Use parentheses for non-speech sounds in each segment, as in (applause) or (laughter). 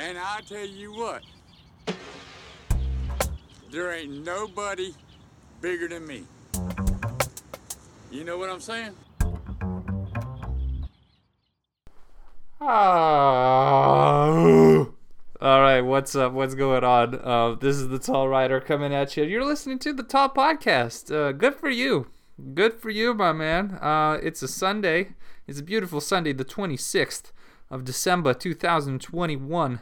And I tell you what, there ain't nobody bigger than me. You know what I'm saying? Ah. All right, what's up? What's going on? Uh, this is the Tall Rider coming at you. You're listening to the Tall Podcast. Uh, good for you. Good for you, my man. Uh, it's a Sunday. It's a beautiful Sunday, the 26th of December, 2021.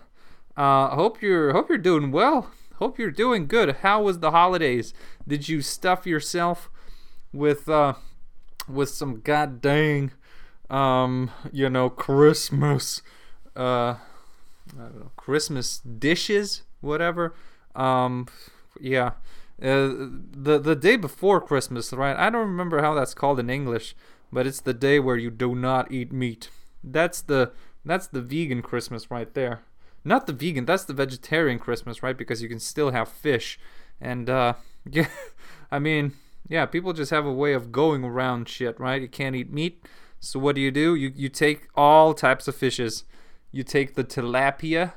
Uh, hope you're hope you're doing well. Hope you're doing good. How was the holidays? Did you stuff yourself with uh, with some god dang, um, you know, Christmas? uh I know, Christmas dishes, whatever. Um, yeah, uh, the the day before Christmas, right? I don't remember how that's called in English, but it's the day where you do not eat meat. That's the that's the vegan Christmas right there. Not the vegan, that's the vegetarian Christmas, right? Because you can still have fish, and uh, (laughs) yeah, I mean, yeah, people just have a way of going around shit, right? You can't eat meat, so what do you do? You you take all types of fishes you take the tilapia,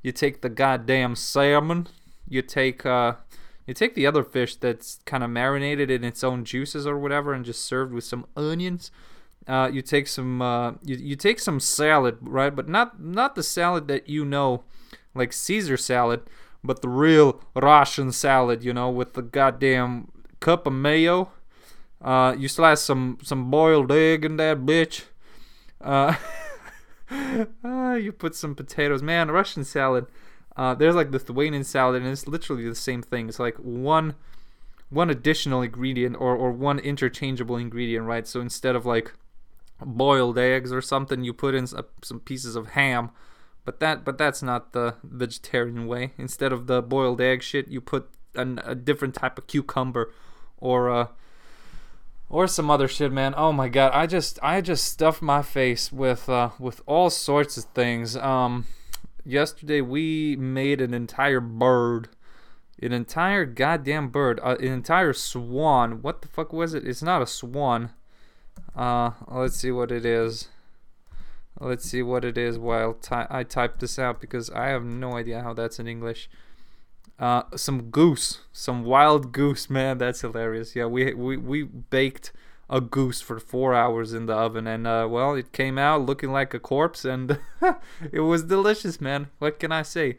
you take the goddamn salmon, you take uh, you take the other fish that's kind of marinated in its own juices or whatever, and just served with some onions. Uh, you take some uh, you, you take some salad, right? But not not the salad that you know, like Caesar salad, but the real Russian salad, you know, with the goddamn cup of mayo. Uh, you slice some some boiled egg in that bitch. Uh, (laughs) uh, you put some potatoes. Man, Russian salad. Uh, there's like Lithuanian salad, and it's literally the same thing. It's like one one additional ingredient or, or one interchangeable ingredient, right? So instead of like boiled eggs or something, you put in some pieces of ham. But that but that's not the vegetarian way. Instead of the boiled egg shit, you put an, a different type of cucumber or uh, or some other shit, man. Oh my god, I just I just stuffed my face with uh, with all sorts of things. Um, yesterday we made an entire bird, an entire goddamn bird, uh, an entire swan. What the fuck was it? It's not a swan. Uh, let's see what it is. Let's see what it is while ty- I type this out because I have no idea how that's in English. Uh, some goose, some wild goose, man. That's hilarious. Yeah, we we we baked a goose for four hours in the oven, and uh, well, it came out looking like a corpse, and (laughs) it was delicious, man. What can I say?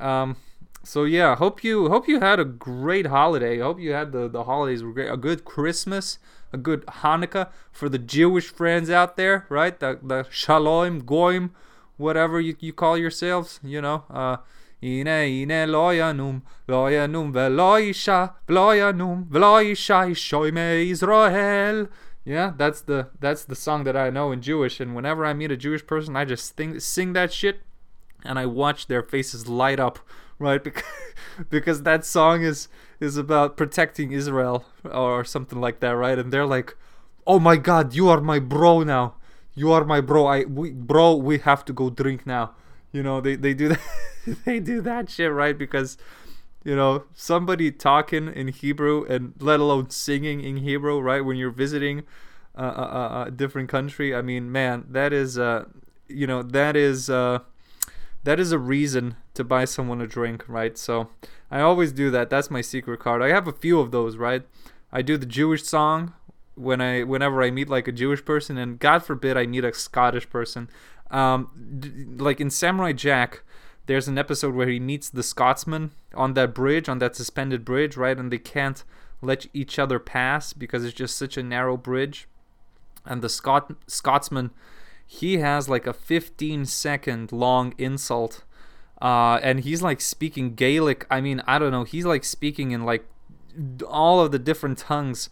Um, so yeah, hope you hope you had a great holiday. Hope you had the the holidays were great. A good Christmas, a good Hanukkah for the Jewish friends out there, right? The the Shalom Goyim, whatever you you call yourselves, you know. Uh, הנה הנה לא ינום, לא ינום ולא יישא, ולא ינום ולא יישא אישוי מישראל. Yeah, that's the that's the song that I know in Jewish, and whenever I meet a Jewish person, I just sing sing that shit, and I watch their faces light up, right? (laughs) Because because that song is is about protecting Israel or something like that, right? And they're like, "Oh my God, you are my bro now. You are my bro. I we bro, we have to go drink now." You know, they they do (laughs) that they do that shit right because you know somebody talking in Hebrew and let alone singing in Hebrew right when you're visiting a, a, a different country. I mean, man, that is uh you know that is uh that is a reason to buy someone a drink, right? So I always do that. That's my secret card. I have a few of those, right? I do the Jewish song when I whenever I meet like a Jewish person, and God forbid I meet a Scottish person. Um, d- like in Samurai Jack, there's an episode where he meets the Scotsman on that bridge, on that suspended bridge, right? And they can't let each other pass because it's just such a narrow bridge. And the Scot Scotsman, he has like a 15 second long insult. Uh, and he's like speaking Gaelic. I mean, I don't know. He's like speaking in like all of the different tongues,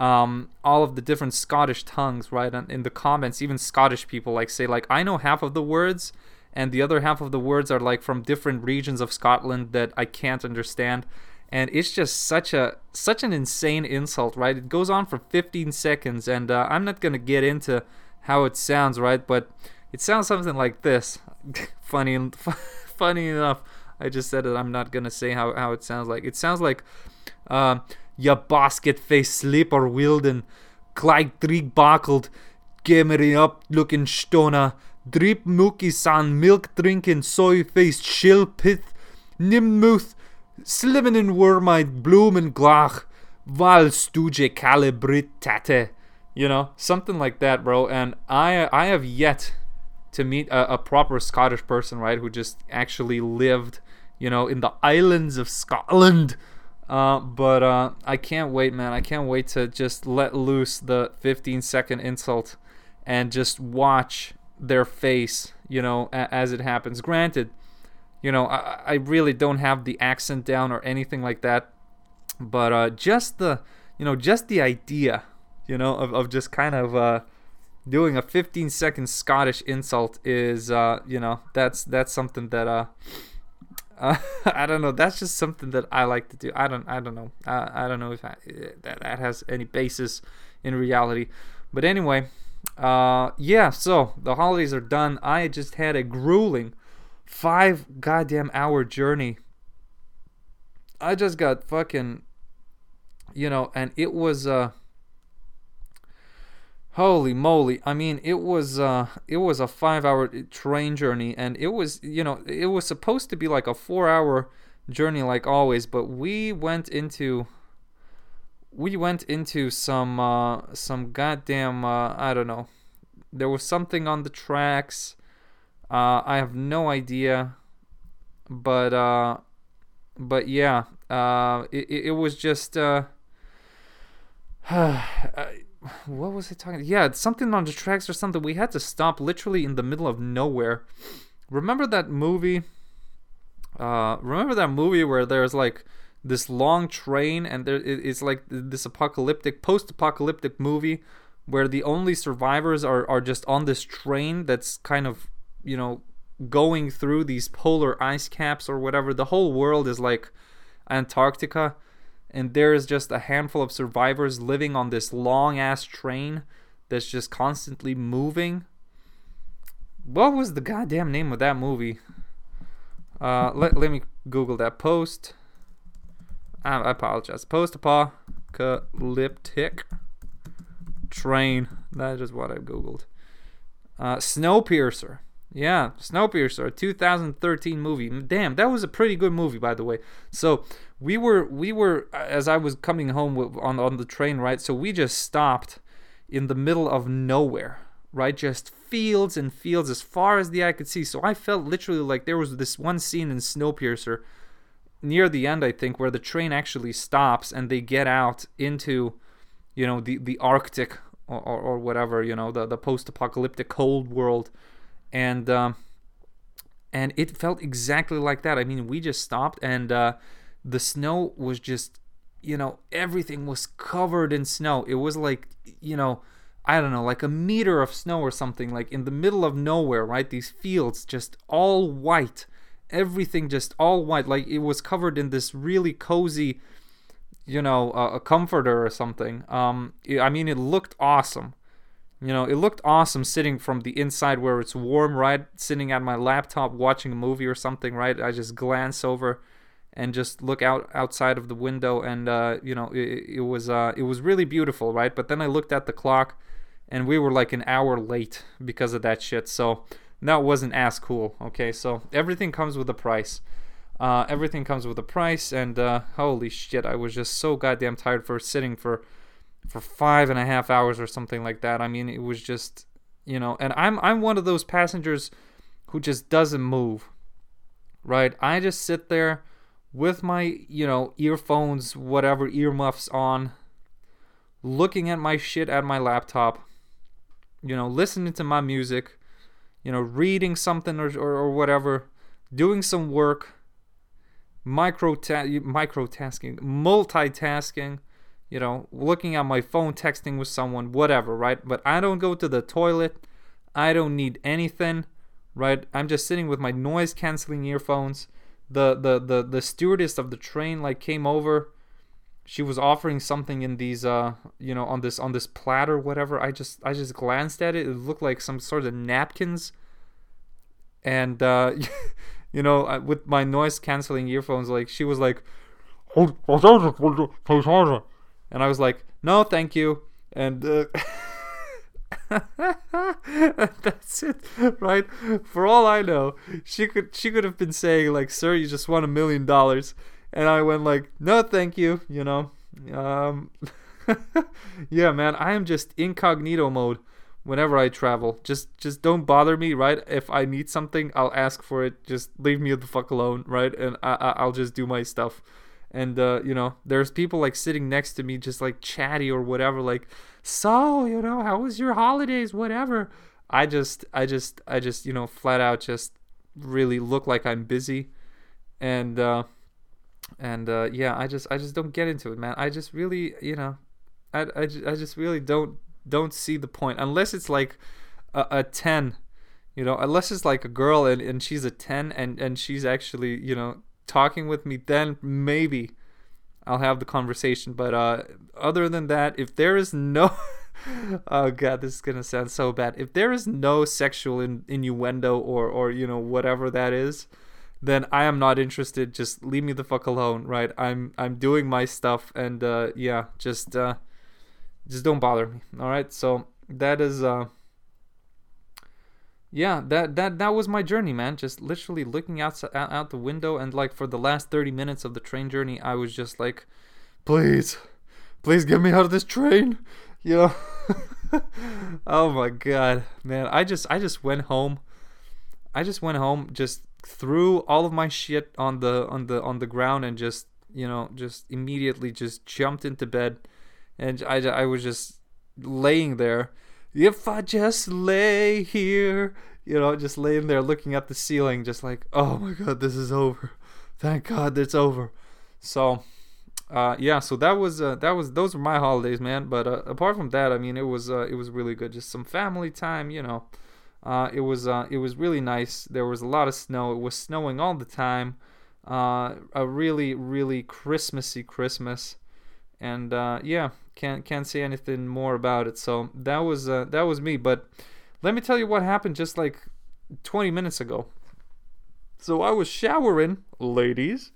um, all of the different Scottish tongues, right? In the comments, even Scottish people like say like, I know half of the words, and the other half of the words are like from different regions of Scotland that I can't understand. And it's just such a such an insane insult, right? It goes on for 15 seconds, and uh, I'm not gonna get into how it sounds, right? But it sounds something like this. (laughs) funny, (laughs) funny enough, I just said it. I'm not gonna say how, how it sounds like. It sounds like, uh, "Ya basket face sleeper wilden, gleich three buckled, gimmering up looking stoner, Drip Mookie San, milk drinking, soy faced, shill pith, Nimmuth, slimming wormite, bloomin' glach, val stuje calibrit tate. You know, something like that, bro. And I I have yet to meet a, a proper Scottish person, right, who just actually lived, you know, in the islands of Scotland. Uh, but uh, I can't wait, man. I can't wait to just let loose the 15 second insult and just watch their face, you know, a- as it happens. Granted, you know, I, I really don't have the accent down or anything like that, but uh, just the, you know, just the idea, you know, of, of just kind of uh, doing a 15 second Scottish insult is, uh, you know, that's that's something that uh, (laughs) uh, I don't know. That's just something that I like to do. I don't. I don't know. I, I don't know if I, that that has any basis in reality. But anyway, uh, yeah. So the holidays are done. I just had a grueling five goddamn hour journey. I just got fucking, you know, and it was uh. Holy moly! I mean, it was uh, it was a five-hour train journey, and it was you know it was supposed to be like a four-hour journey, like always. But we went into we went into some uh, some goddamn uh, I don't know. There was something on the tracks. Uh, I have no idea, but uh, but yeah, uh, it it was just uh. (sighs) what was I talking? Yeah, it's something on the tracks or something. We had to stop literally in the middle of nowhere. Remember that movie? Uh, remember that movie where there's like this long train and there it's like this apocalyptic, post-apocalyptic movie where the only survivors are are just on this train that's kind of you know going through these polar ice caps or whatever. The whole world is like Antarctica and there is just a handful of survivors living on this long ass train that's just constantly moving. What was the goddamn name of that movie? Uh, let, let me Google that. Post. I, I apologize. Post apocalyptic train. That is what I Googled. Uh, Snowpiercer. Yeah, Snowpiercer, a 2013 movie. Damn, that was a pretty good movie, by the way. So we were we were uh, as I was coming home on on the train, right? So we just stopped in the middle of nowhere, right? Just fields and fields as far as the eye could see. So I felt literally like there was this one scene in Snowpiercer near the end, I think, where the train actually stops and they get out into, you know, the the Arctic or, or, or whatever, you know, the the post-apocalyptic cold world and um, and it felt exactly like that. I mean, we just stopped, and uh, the snow was just, you know, everything was covered in snow. It was like, you know, I don't know, like a meter of snow or something, like in the middle of nowhere, right? These fields just all white, everything just all white, like it was covered in this really cozy, you know, uh, a comforter or something. Um, I mean, it looked awesome. You know, it looked awesome sitting from the inside where it's warm, right? Sitting at my laptop watching a movie or something, right? I just glance over and just look out outside of the window, and uh, you know, it, it was uh, it was really beautiful, right? But then I looked at the clock, and we were like an hour late because of that shit. So that wasn't as cool. Okay, so everything comes with a price. Uh, everything comes with a price, and uh, holy shit, I was just so goddamn tired for sitting for for five and a half hours or something like that. I mean, it was just, you know, and I'm I'm one of those passengers who just doesn't move. Right? I just sit there with my, you know, earphones, whatever, earmuffs on, looking at my shit at my laptop, you know, listening to my music, you know, reading something or or, or whatever, doing some work, micro microtasking, multitasking you know, looking at my phone, texting with someone, whatever, right? But I don't go to the toilet. I don't need anything, right? I'm just sitting with my noise canceling earphones. The, the the the stewardess of the train like came over. She was offering something in these uh you know on this on this platter whatever. I just I just glanced at it. It looked like some sort of napkins. And uh (laughs) you know with my noise canceling earphones like she was like and I was like, no, thank you. And uh, (laughs) That's it, right? For all I know, she could she could have been saying like, "Sir, you just won a million dollars," and I went like, "No, thank you," you know. Um, (laughs) yeah, man, I am just incognito mode whenever I travel. Just just don't bother me, right? If I need something, I'll ask for it. Just leave me the fuck alone, right? And I, I I'll just do my stuff. And uh, you know, there's people like sitting next to me, just like chatty or whatever, like, so you know, how was your holidays, whatever. I just I just I just you know flat out just really look like I'm busy, and uh, and uh, yeah, I just I just don't get into it, man. I just really you know, I I, I just really don't don't see the point unless it's like a, a 10 you know unless it's like a girl and, and she's a 10 and and she's actually you know talking with me then maybe i'll have the conversation. But uh other than that if there is no (laughs) oh god this is gonna sound so bad. If there is no sexual in, innuendo or or you know whatever that is then i am not interested. Just leave me the fuck alone right? I'm i'm doing my stuff and uh yeah just uh just don't bother me all right? So that is uh yeah that that that was my journey man. Just literally looking out out the window and like for the last 30 minutes of the train journey i was just like please please get me out of this train. (laughs) You know? (laughs) Oh my god man. I just i just went home. I just went home just threw all of my shit on the on the on the ground and just you know just immediately just jumped into bed. And I, I was just laying there. If I just lay here, you know, just laying there looking at the ceiling, just like, oh my god, this is over. Thank God it's over. So, uh, yeah, so that was uh, that was those were my holidays, man. But uh, apart from that, I mean, it was uh, it was really good. Just some family time, you know. Uh, it was uh, it was really nice. There was a lot of snow. It was snowing all the time. A really really Christmassy Christmas, and uh, yeah, can't can't say anything more about it. So that was uh, that was me. But let me tell you what happened just like 20 minutes ago. So I was showering, ladies.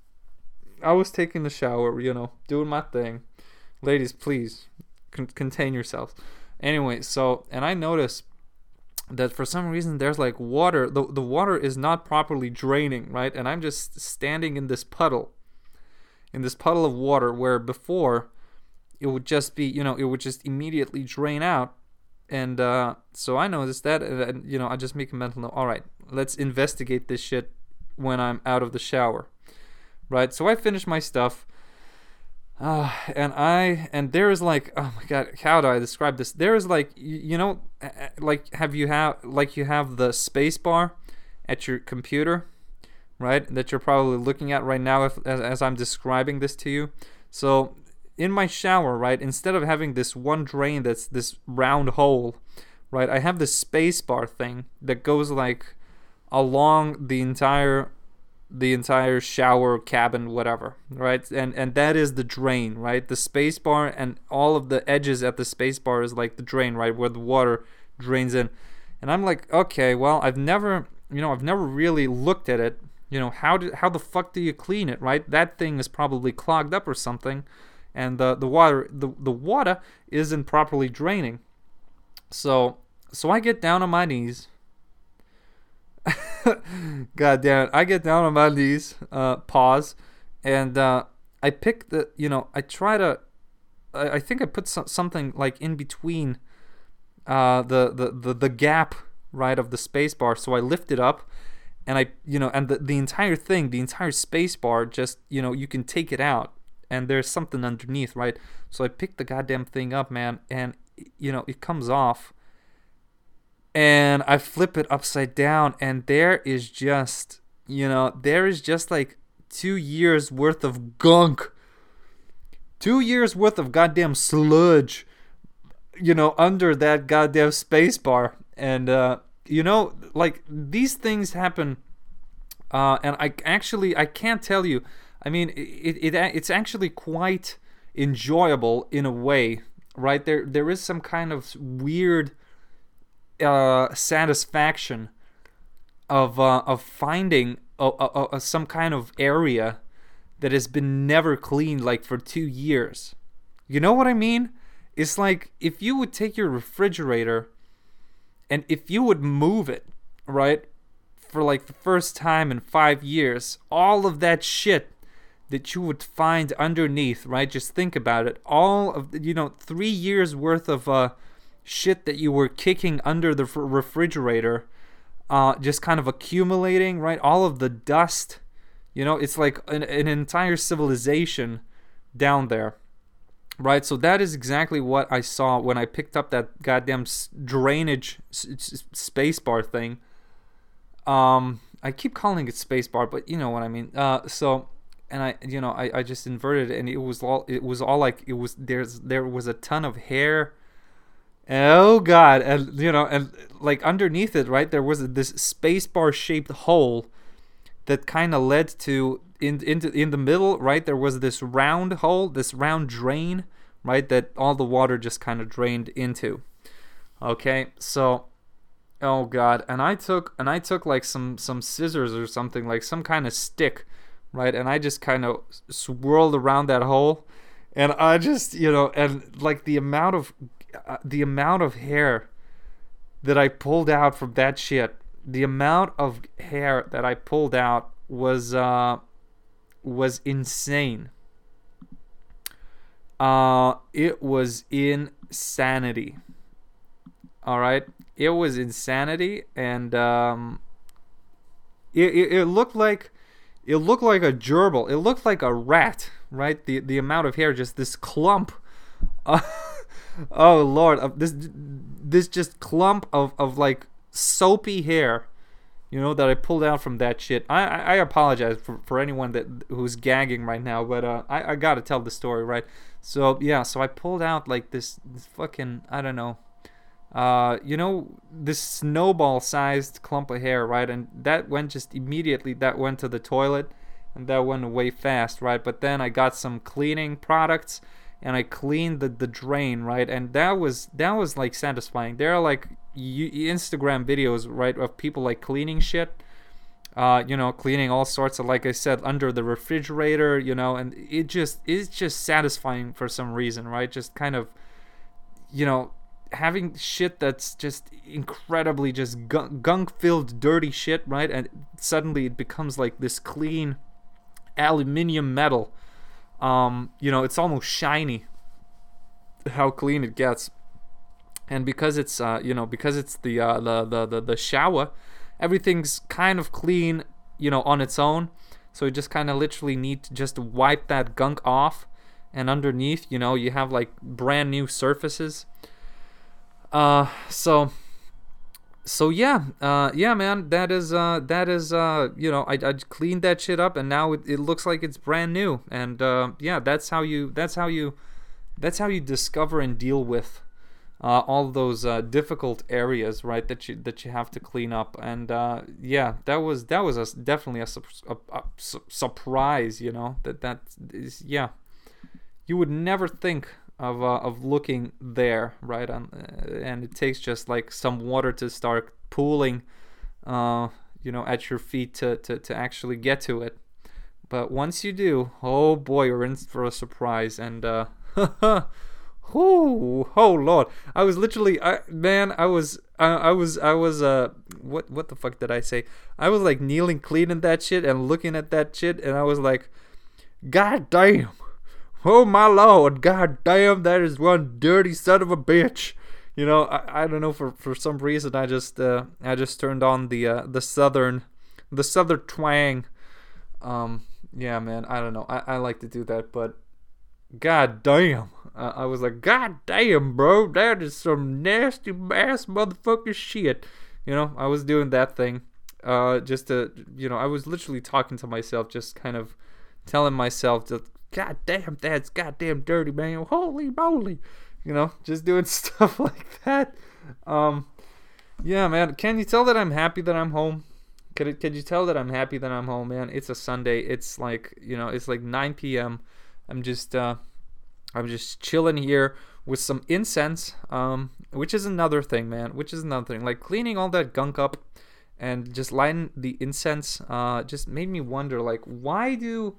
I was taking the shower, you know, doing my thing. Ladies, please con- contain yourselves. Anyway, so and I noticed that for some reason there's like water the, the water is not properly draining right and i'm just standing in this puddle in this puddle of water where before it would just be you know it would just immediately drain out. And uh, so i noticed that and you know i just make a mental note all right let's investigate this shit when i'm out of the shower. Right? So i finish my stuff uh, and i and there is like oh my god how do i describe this? There is like you, you know like have you have like you have the space bar at your computer right that you're probably looking at right now if, as, as i'm describing this to you? So in my shower, right, instead of having this one drain that's this round hole, right, I have this space bar thing that goes like along the entire the entire shower cabin whatever right? And and that is the drain right? The space bar and all of the edges at the space bar is like the drain right where the water drains in. And i'm like okay well i've never you know i've never really looked at it. You know how do how the fuck do you clean it right? That thing is probably clogged up or something and the the water the, the water isn't properly draining. So so I get down on my knees. (laughs) God damn it! I get down on my knees, uh, pause, and uh, I pick the you know I try to I, I think I put some, something like in between uh, the, the the the gap right of the space bar, so I lift it up and I, you know, and the, the entire thing, the entire space bar, just, you know, you can take it out and there's something underneath, right? So I pick the goddamn thing up, man, and you know, it comes off. And I flip it upside down, and there is just, you know, there is just like two years worth of gunk. Two years worth of goddamn sludge, you know, under that goddamn space bar. And, uh, you know, like these things happen. Uh, and I actually, I can't tell you I mean, it, it it's actually quite enjoyable in a way, right? There there is some kind of weird uh, satisfaction of uh, of finding a, a, a, some kind of area that has been never cleaned like for two years. You know what I mean? It's like if you would take your refrigerator and if you would move it, right, for like the first time in five years, all of that shit that you would find underneath, right? Just think about it. All of you know, three years worth of uh, shit that you were kicking under the refrigerator, uh, just kind of accumulating, right? All of the dust, you know, it's like an, an entire civilization down there, right? So that is exactly what I saw when I picked up that goddamn drainage spacebar thing. Um, I keep calling it spacebar, but you know what I mean. Uh, so and I you know I, I just inverted it and it was all it was all like it was there's there was a ton of hair. Oh god and you know and like underneath it right there was this spacebar shaped hole that kind of led to in into in the middle right there was this round hole this round drain right that all the water just kind of drained into. Okay so oh god and i took and i took like some some scissors or something like some kind of stick right? And I just kind of swirled around that hole, and I just, you know, and like the amount of uh, the amount of hair that I pulled out from that shit, the amount of hair that I pulled out was uh was insane. Uh it was insanity. All right? It was insanity and um it, it, it looked like it looked like a gerbil. It looked like a rat, right? The the amount of hair, just this clump. (laughs) Uh, oh lord, this this just clump of of like soapy hair, you know, that I pulled out from that shit. I I, I apologize for, for anyone that who's gagging right now, but uh, I I gotta tell the story, right? So yeah, so I pulled out like this, this fucking I don't know uh, you know, this snowball sized clump of hair, right? And that went just immediately, that went to the toilet and that went away fast, right? But then I got some cleaning products and I cleaned the, the drain, right? And that was, that was like satisfying. There are like Instagram videos, right, of people like cleaning shit. Uh, you know, cleaning all sorts of, like I said, under the refrigerator, you know, and it just, is just satisfying for some reason, right? Just kind of, you know, having shit that's just incredibly just gunk filled dirty shit right? And suddenly it becomes like this clean aluminium metal. Um you know it's almost shiny how clean it gets. And because it's uh you know because it's the uh the the the, the shower everything's kind of clean you know on its own. So you just kind of literally need to just wipe that gunk off. And underneath you know you have like brand new surfaces uh, so so yeah, uh, yeah, man, that is uh, that is uh, you know, I, I cleaned that shit up, and now it, it looks like it's brand new, and uh, yeah, that's how you that's how you that's how you discover and deal with uh, all those uh, difficult areas, right? That you that you have to clean up, and uh, yeah, that was that was a, definitely a, a, a su- surprise, you know, that that is yeah, you would never think of uh, of looking there, right? And, uh, and it takes just like some water to start pooling, uh, you know, at your feet to, to, to actually get to it. But once you do, oh boy, you're in for a surprise. And uh, (laughs) oh, oh lord, I was literally, I, man, I was, I, I was, I was, uh, what, what the fuck did I say? I was like kneeling, cleaning that shit and looking at that shit, and I was like, God damn Oh my lord, god damn, that is one dirty son of a bitch. You know, I, I don't know for, for some reason I just uh, I just turned on the uh, the southern the southern twang. Um, yeah, man, I don't know. I, I like to do that, but god damn, uh, I was like, god damn, bro, that is some nasty ass motherfucker shit. You know, I was doing that thing, uh, just to you know, I was literally talking to myself, just kind of telling myself that God damn, that's goddamn dirty, man. Holy moly. You know, just doing (laughs) stuff like that. Um, yeah, man. Can you tell that I'm happy that I'm home? Could it, could you tell that I'm happy that I'm home, man? It's a Sunday. It's like you know, it's like 9 p.m. I'm just uh, I'm just chilling here with some incense. Um, which is another thing, man. Which is another thing. Like cleaning all that gunk up, and just lighting the incense. Uh, just made me wonder, like, why do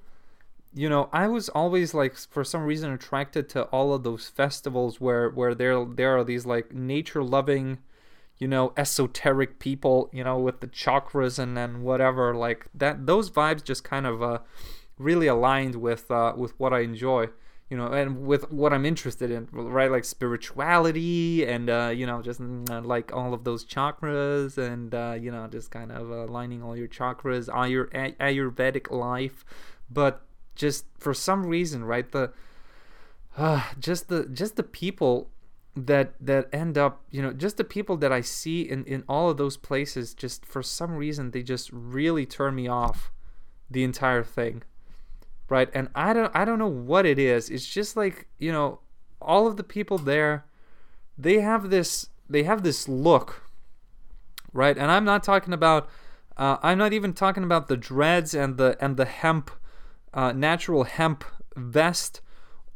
you know, I was always like for some reason attracted to all of those festivals where where there there are these like nature loving, you know, esoteric people, you know, with the chakras and and whatever like that. Those vibes just kind of uh, really aligned with uh, with what I enjoy you know, and with what I'm interested in, right? Like spirituality and, uh, you know, just uh, like all of those chakras and, uh, you know, just kind of aligning all your chakras, all your Ayurvedic life. But just for some reason, right? The, (sighs) uh, just the, just the people that, that end up, you know, just the people that I see in, in all of those places, just for some reason, they just really turn me off the entire thing right? And I don't I don't know what it is. It's just like, you know, all of the people there they have this they have this look, right? And I'm not talking about uh, I'm not even talking about the dreads and the and the hemp uh, natural hemp vest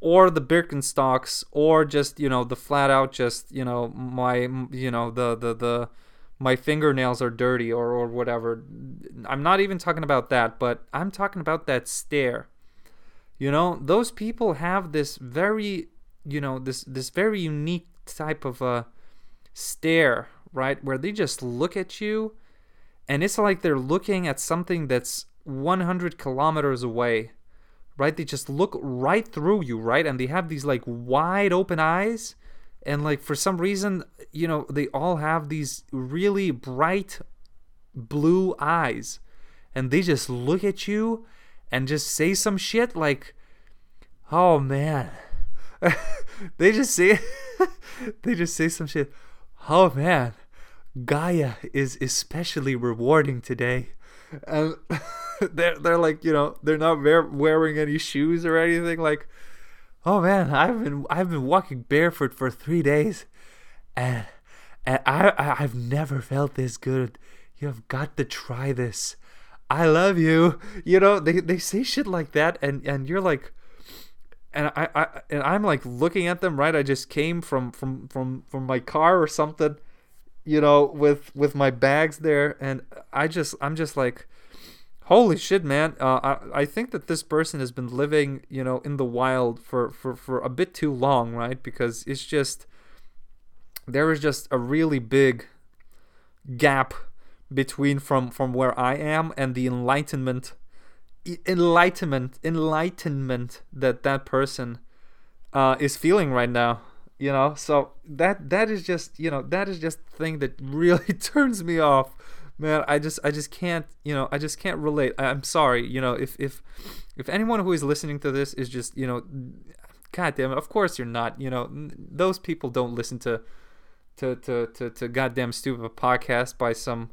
or the Birkenstocks or just you know the flat out just you know my you know the the the my fingernails are dirty or or whatever. I'm not even talking about that, but I'm talking about that stare. You know, those people have this very, you know, this this very unique type of a uh, stare, right? Where they just look at you and it's like they're looking at something that's 100 kilometers away. Right? They just look right through you, right? And they have these like wide open eyes and like for some reason, you know, they all have these really bright blue eyes and they just look at you and just say some shit like, "Oh man," (laughs) they just say, (laughs) they just say some shit. Oh man, Gaia is especially rewarding today, and (laughs) (laughs) they're they're like you know they're not wearing any shoes or anything like. Oh man, I've been I've been walking barefoot for three days, and and I, I I've never felt this good. You have got to try this. I love you. You know, they, they say shit like that and, and you're like and I, I and I'm like looking at them, right? I just came from from from from my car or something, you know, with with my bags there and I just I'm just like holy shit man. Uh, I, I think that this person has been living you know in the wild for, for for a bit too long right? Because it's just there is just a really big gap between from from where I am and the enlightenment enlightenment enlightenment that that person uh, is feeling right now you know? So that that is just you know that is just thing that (laughs) really turns me off man i just i just can't you know i just can't relate i'm sorry you know if if if anyone who is listening to this is just you know god damn it of course you're not you know those people don't listen to to to to, to goddamn stupid podcast by some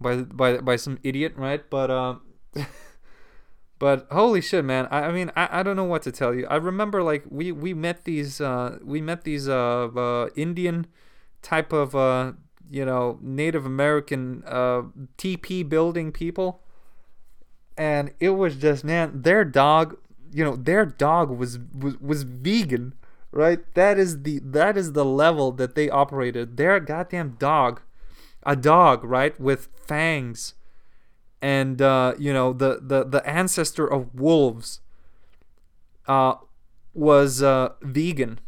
by by by some idiot, right? But um, (laughs) but holy shit, man! I, I mean, I, I don't know what to tell you. I remember like we we met these uh we met these uh, uh Indian type of uh you know Native American uh teepee building people, and it was just man, their dog, you know, their dog was was was vegan right? That is the that is the level that they operated. Their goddamn dog a dog, right, with fangs, and uh, you know the the the ancestor of wolves, uh, was uh, vegan.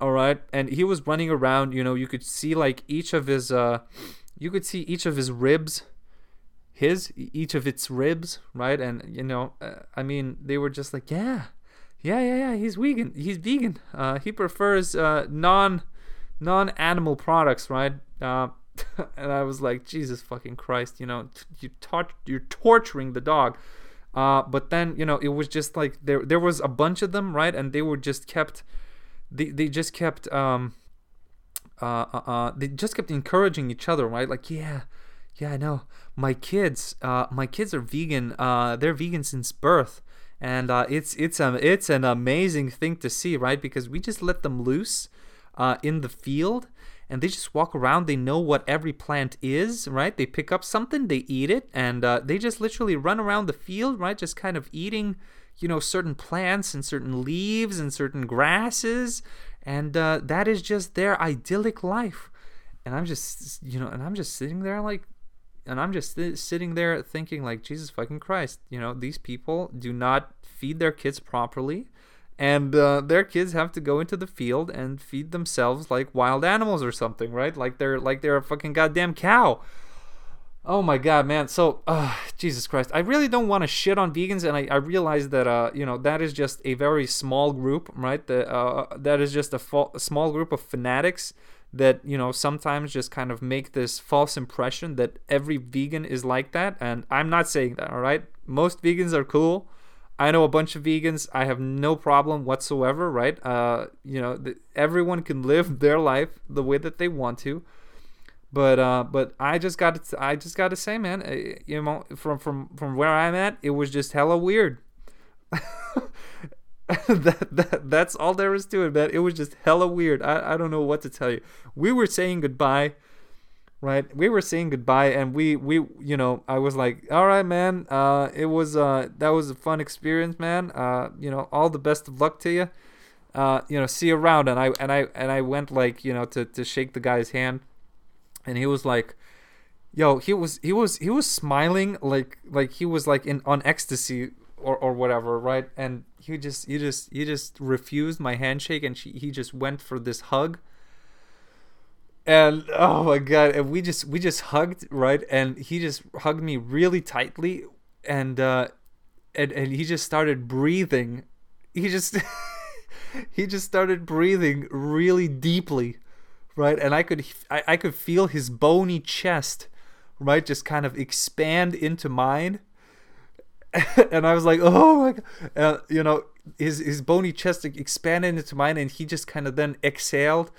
All right, and he was running around. You know, you could see like each of his uh, you could see each of his ribs, his each of its ribs, right? And you know, uh, I mean, they were just like, yeah, yeah, yeah, yeah. He's vegan. He's vegan. Uh, he prefers uh, non non animal products, right? Uh, (laughs) and I was like, Jesus fucking Christ, you know, you taught you're torturing the dog. Uh, but then you know it was just like there there was a bunch of them, right? And they were just kept, they they just kept um, uh, uh, uh they just kept encouraging each other, right? Like yeah, yeah, I know. My kids, uh, my kids are vegan. Uh, they're vegan since birth, and uh, it's it's um it's an amazing thing to see, right? Because we just let them loose, uh, in the field, and they just walk around. They know what every plant is, right? They pick up something, they eat it, and uh, they just literally run around the field, right? Just kind of eating, you know, certain plants and certain leaves and certain grasses, and uh, that is just their idyllic life. And I'm just, you know, and I'm just sitting there like, and I'm just sitting there thinking like, Jesus fucking Christ, you know, these people do not feed their kids properly and uh, their kids have to go into the field and feed themselves like wild animals or something, right? Like they're like they're a fucking goddamn cow. Oh my god, man. So, uh, Jesus Christ. I really don't want to shit on vegans, and I, I realize that, uh, you know, that is just a very small group, right? That, uh, that is just a, fa- a small group of fanatics that, you know, sometimes just kind of make this false impression that every vegan is like that. And I'm not saying that, all right? Most vegans are cool. I know a bunch of vegans. I have no problem whatsoever, right? Uh, you know, the, everyone can live their life the way that they want to but uh, but I just got to I just got to say, man, eh, you know, from from from where I'm at, it was just hella weird. (laughs) that, that that's all there is to it, man. It was just hella weird. I, I don't know what to tell you. We were saying goodbye, right? We were saying goodbye, and we we you know I was like, all right, man. Uh, it was uh that was a fun experience, man. Uh, you know, all the best of luck to you. Uh, you know, see you around. And I and I and I went like you know to to shake the guy's hand and he was like yo he was he was he was smiling like like he was like in on ecstasy or, or whatever right? And he just he just he just refused my handshake and she, he just went for this hug. And oh my god and we just we just hugged right? And he just hugged me really tightly and uh and and he just started breathing. He just (laughs) he just started breathing really deeply right? And I could I, I could feel his bony chest, right, just kind of expand into mine. (laughs) and I was like, oh my god, you know, his his bony chest expanded into mine, and he just kind of then exhaled,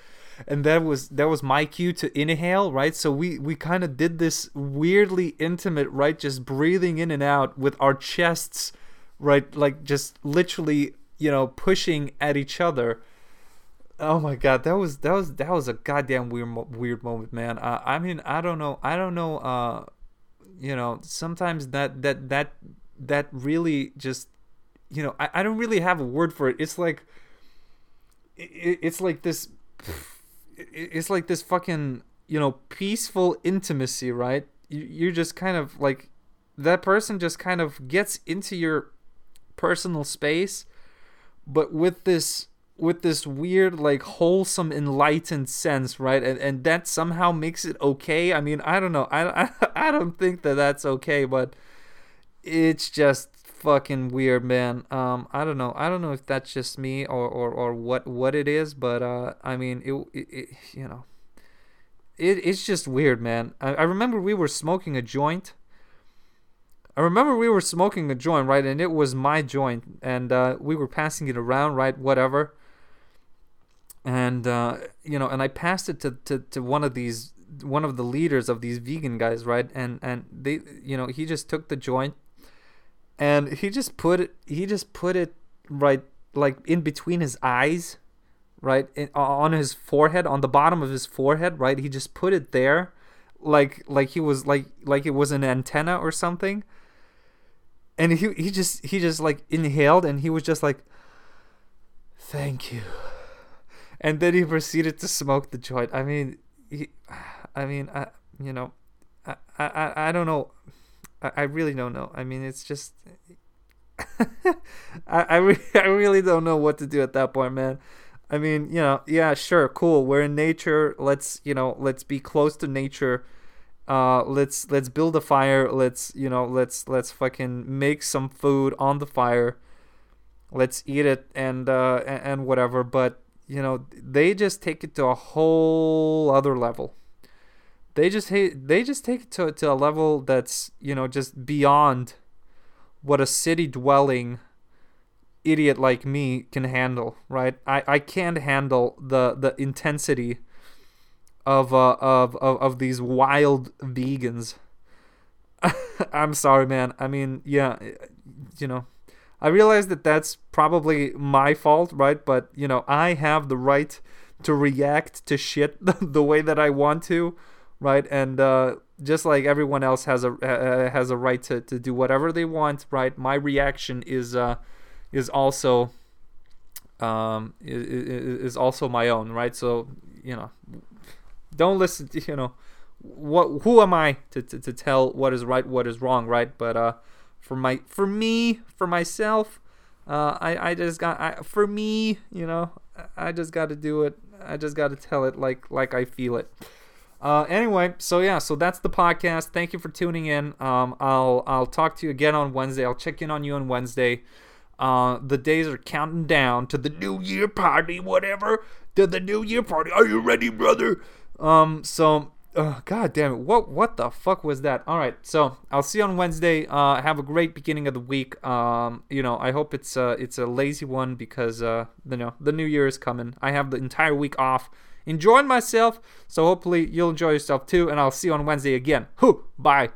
and that was that was my cue to inhale, right? So we we kind of did this weirdly intimate, right, just breathing in and out with our chests, right, like just literally, you know, pushing at each other Oh my god, that was that was that was a goddamn weird weird moment, man. Uh, I mean, I don't know, I don't know. Uh, you know, sometimes that that that that really just, you know, I, I don't really have a word for it. It's like, it, it's like this, it's like this fucking you know peaceful intimacy, right? You you're just kind of like that person just kind of gets into your personal space, but with this with this weird like wholesome enlightened sense right? And and that somehow makes it okay? I mean i don't know. I i, (laughs) I don't think that that's okay but it's just fucking weird man. Um i don't know. I don't know if that's just me or or, or what what it is but uh i mean it, it, it you know. It, it's just weird man. I, I remember we were smoking a joint. I remember we were smoking a joint, right? And it was my joint, and uh, we were passing it around, right? Whatever and uh, you know, and I passed it to, to, to one of these one of the leaders of these vegan guys, right? And and they, you know, he just took the joint, and he just put it, he just put it right like in between his eyes, right, in, on his forehead, on the bottom of his forehead, right. He just put it there, like like he was like like it was an antenna or something. And he he just he just like inhaled, and he was just like, "Thank you." And then he proceeded to smoke the joint. I mean, he, (sighs) I mean, I, you know, I, I, I don't know. I, I really don't know. I mean, it's just, (laughs) I, I, re- (laughs) I really don't know what to do at that point, man. I mean, you know, yeah, sure, cool. We're in nature. Let's, you know, let's be close to nature. Uh, let's let's build a fire. Let's, you know, let's let's fucking make some food on the fire. Let's eat it and uh and, and whatever. But you know, they just take it to a whole other level. They just hate, they just take it to, to a level that's, you know, just beyond what a city dwelling idiot like me can handle, right? I, I can't handle the the intensity of uh of of, of these wild vegans. (laughs) I'm sorry, man. I mean, yeah, you know, I realize that that's probably my fault, right? But you know, I have the right to react to shit (laughs) the way that I want to, right? And uh, just like everyone else has a uh, has a right to, to do whatever they want, right? My reaction is uh, is also um, is, is also my own, right? So you know, don't listen to (laughs) you know what who am I to, to, to tell what is right, what is wrong, right? But uh, for my for me for myself Uh, I I just got I, for me, you know, I just got to do it. I just got to tell it like like I feel it. Uh, anyway, so yeah, so that's the podcast. Thank you for tuning in. Um, I'll I'll talk to you again on Wednesday. I'll check in on you on Wednesday. Uh, the days are counting down to the New Year party, whatever. To the New Year party. Are you ready, brother? Um, so uh, God damn it! What what the fuck was that? All right, so I'll see you on Wednesday. Uh, have a great beginning of the week. Um, you know, I hope it's uh it's a lazy one because uh you know the New Year is coming. I have the entire week off, enjoying myself. So hopefully you'll enjoy yourself too. And I'll see you on Wednesday again. Bye.